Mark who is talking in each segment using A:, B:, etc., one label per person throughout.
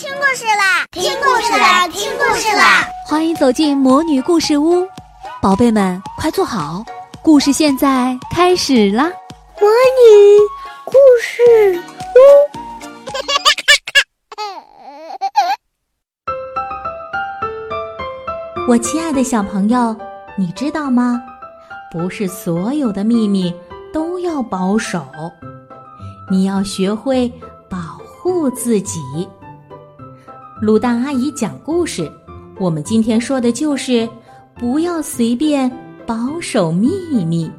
A: 听故事啦！听故事啦！听故事啦！
B: 欢迎走进魔女故事屋，宝贝们快坐好，故事现在开始啦！
C: 魔女故事屋，
B: 我亲爱的小朋友，你知道吗？不是所有的秘密都要保守，你要学会保护自己。卤蛋阿姨讲故事，我们今天说的就是不要随便保守秘密。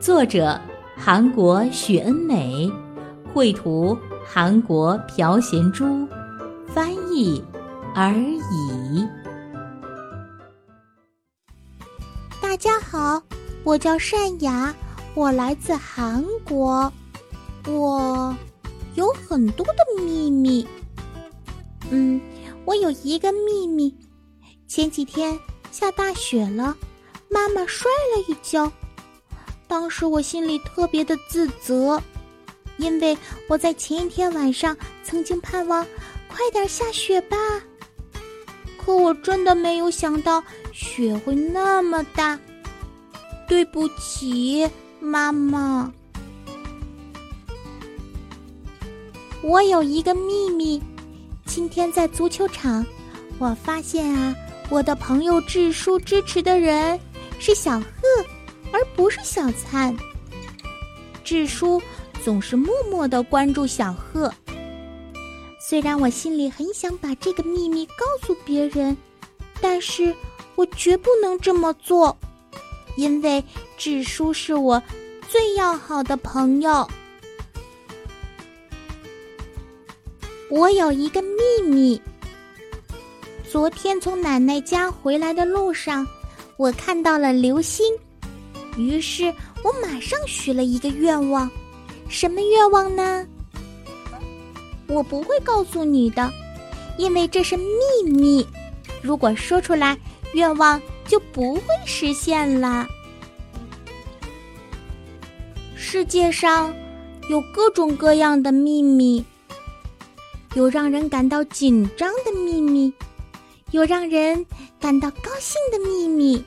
B: 作者：韩国许恩美，绘图：韩国朴贤珠，翻译：而已。
D: 大家好，我叫善雅，我来自韩国，我有很多的秘密。嗯，我有一个秘密。前几天下大雪了，妈妈摔了一跤。当时我心里特别的自责，因为我在前一天晚上曾经盼望快点下雪吧。可我真的没有想到雪会那么大。对不起，妈妈。我有一个秘密。今天在足球场，我发现啊，我的朋友智叔支持的人是小贺，而不是小灿。智叔总是默默的关注小贺，虽然我心里很想把这个秘密告诉别人，但是我绝不能这么做，因为智叔是我最要好的朋友。我有一个秘密。昨天从奶奶家回来的路上，我看到了流星，于是我马上许了一个愿望。什么愿望呢？我不会告诉你的，因为这是秘密。如果说出来，愿望就不会实现了。世界上有各种各样的秘密。有让人感到紧张的秘密，有让人感到高兴的秘密，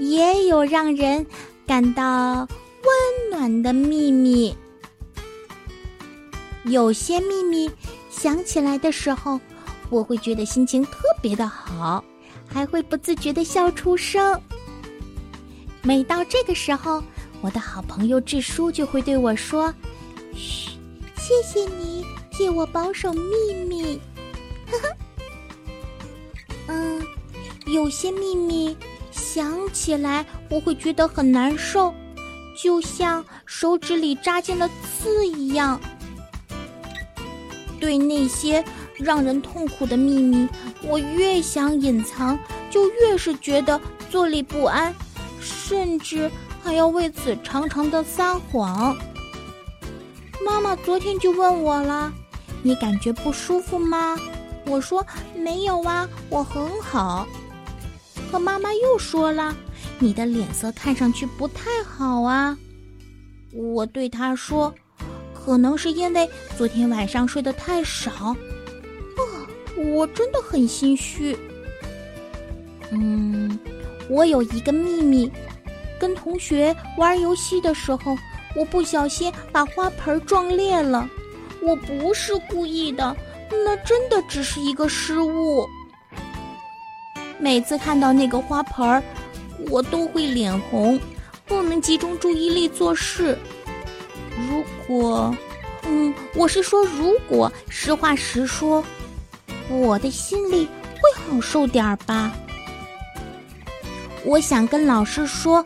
D: 也有让人感到温暖的秘密。有些秘密想起来的时候，我会觉得心情特别的好，还会不自觉的笑出声。每到这个时候，我的好朋友智叔就会对我说：“嘘，谢谢你。”替我保守秘密，呵呵。嗯，有些秘密想起来我会觉得很难受，就像手指里扎进了刺一样。对那些让人痛苦的秘密，我越想隐藏，就越是觉得坐立不安，甚至还要为此常常的撒谎。妈妈昨天就问我了。你感觉不舒服吗？我说没有啊，我很好。可妈妈又说了，你的脸色看上去不太好啊。我对她说，可能是因为昨天晚上睡得太少。啊，我真的很心虚。嗯，我有一个秘密，跟同学玩游戏的时候，我不小心把花盆撞裂了。我不是故意的，那真的只是一个失误。每次看到那个花盆儿，我都会脸红，不能集中注意力做事。如果，嗯，我是说，如果实话实说，我的心里会好受点儿吧。我想跟老师说，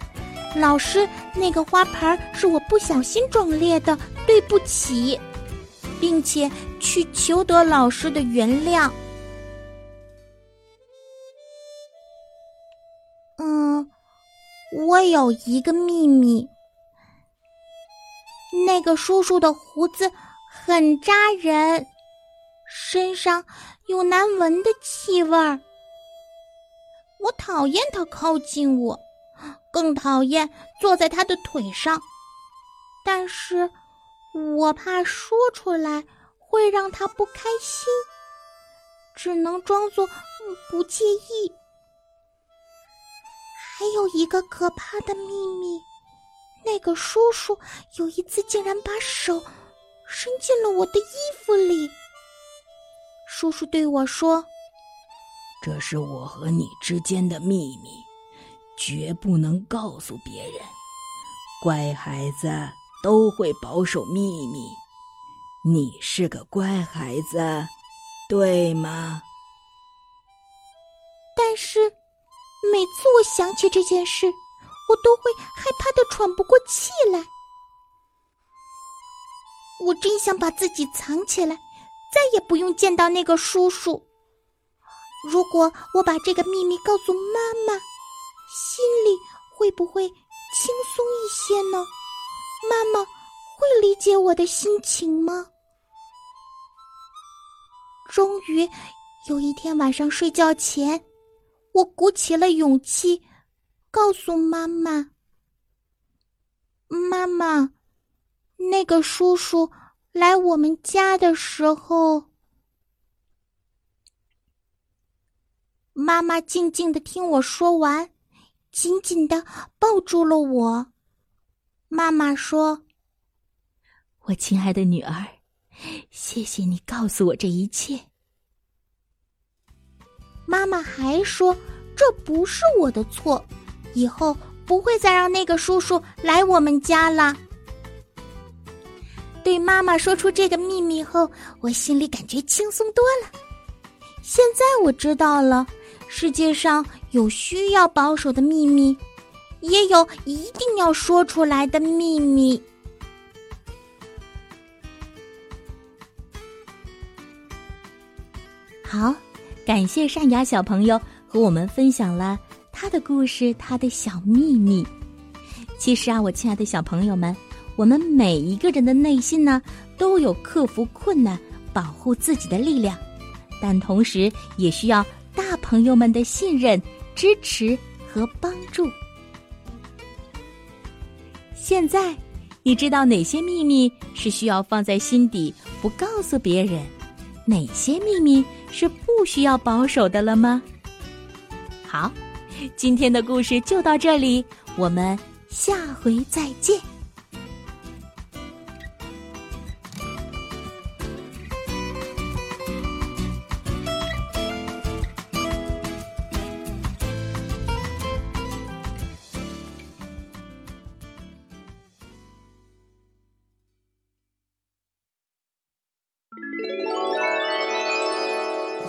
D: 老师，那个花盆儿是我不小心撞裂的，对不起。并且去求得老师的原谅。嗯，我有一个秘密。那个叔叔的胡子很扎人，身上有难闻的气味儿。我讨厌他靠近我，更讨厌坐在他的腿上。但是。我怕说出来会让他不开心。只能装作不介意。还有一个可怕的秘密，那个叔叔有一次竟然把手伸进了我的衣服里。叔叔对我说：“
E: 这是我和你之间的秘密，绝不能告诉别人。乖孩子都会保守秘密，你是个乖孩子，对吗？”
D: 但是。每次我想起这件事，我都会害怕的喘不过气来。我真想把自己藏起来，再也不用见到那个叔叔。如果我把这个秘密告诉妈妈，心里会不会轻松一些呢？妈妈会理解我的心情吗？终于有一天晚上睡觉前。我鼓起了勇气，告诉妈妈：“妈妈，那个叔叔来我们家的时候。”妈妈静静的听我说完，紧紧的抱住了我。妈妈说：“
B: 我亲爱的女儿，谢谢你告诉我这一切。”
D: 妈妈还说：“这不是我的错，以后不会再让那个叔叔来我们家了。”对妈妈说出这个秘密后，我心里感觉轻松多了。现在我知道了，世界上有需要保守的秘密，也有一定要说出来的秘密。
B: 好。感谢善雅小朋友和我们分享了他的故事，他的小秘密。其实啊，我亲爱的小朋友们，我们每一个人的内心呢，都有克服困难、保护自己的力量，但同时也需要大朋友们的信任、支持和帮助。现在，你知道哪些秘密是需要放在心底，不告诉别人？哪些秘密是不需要保守的了吗？好，今天的故事就到这里，我们下回再见。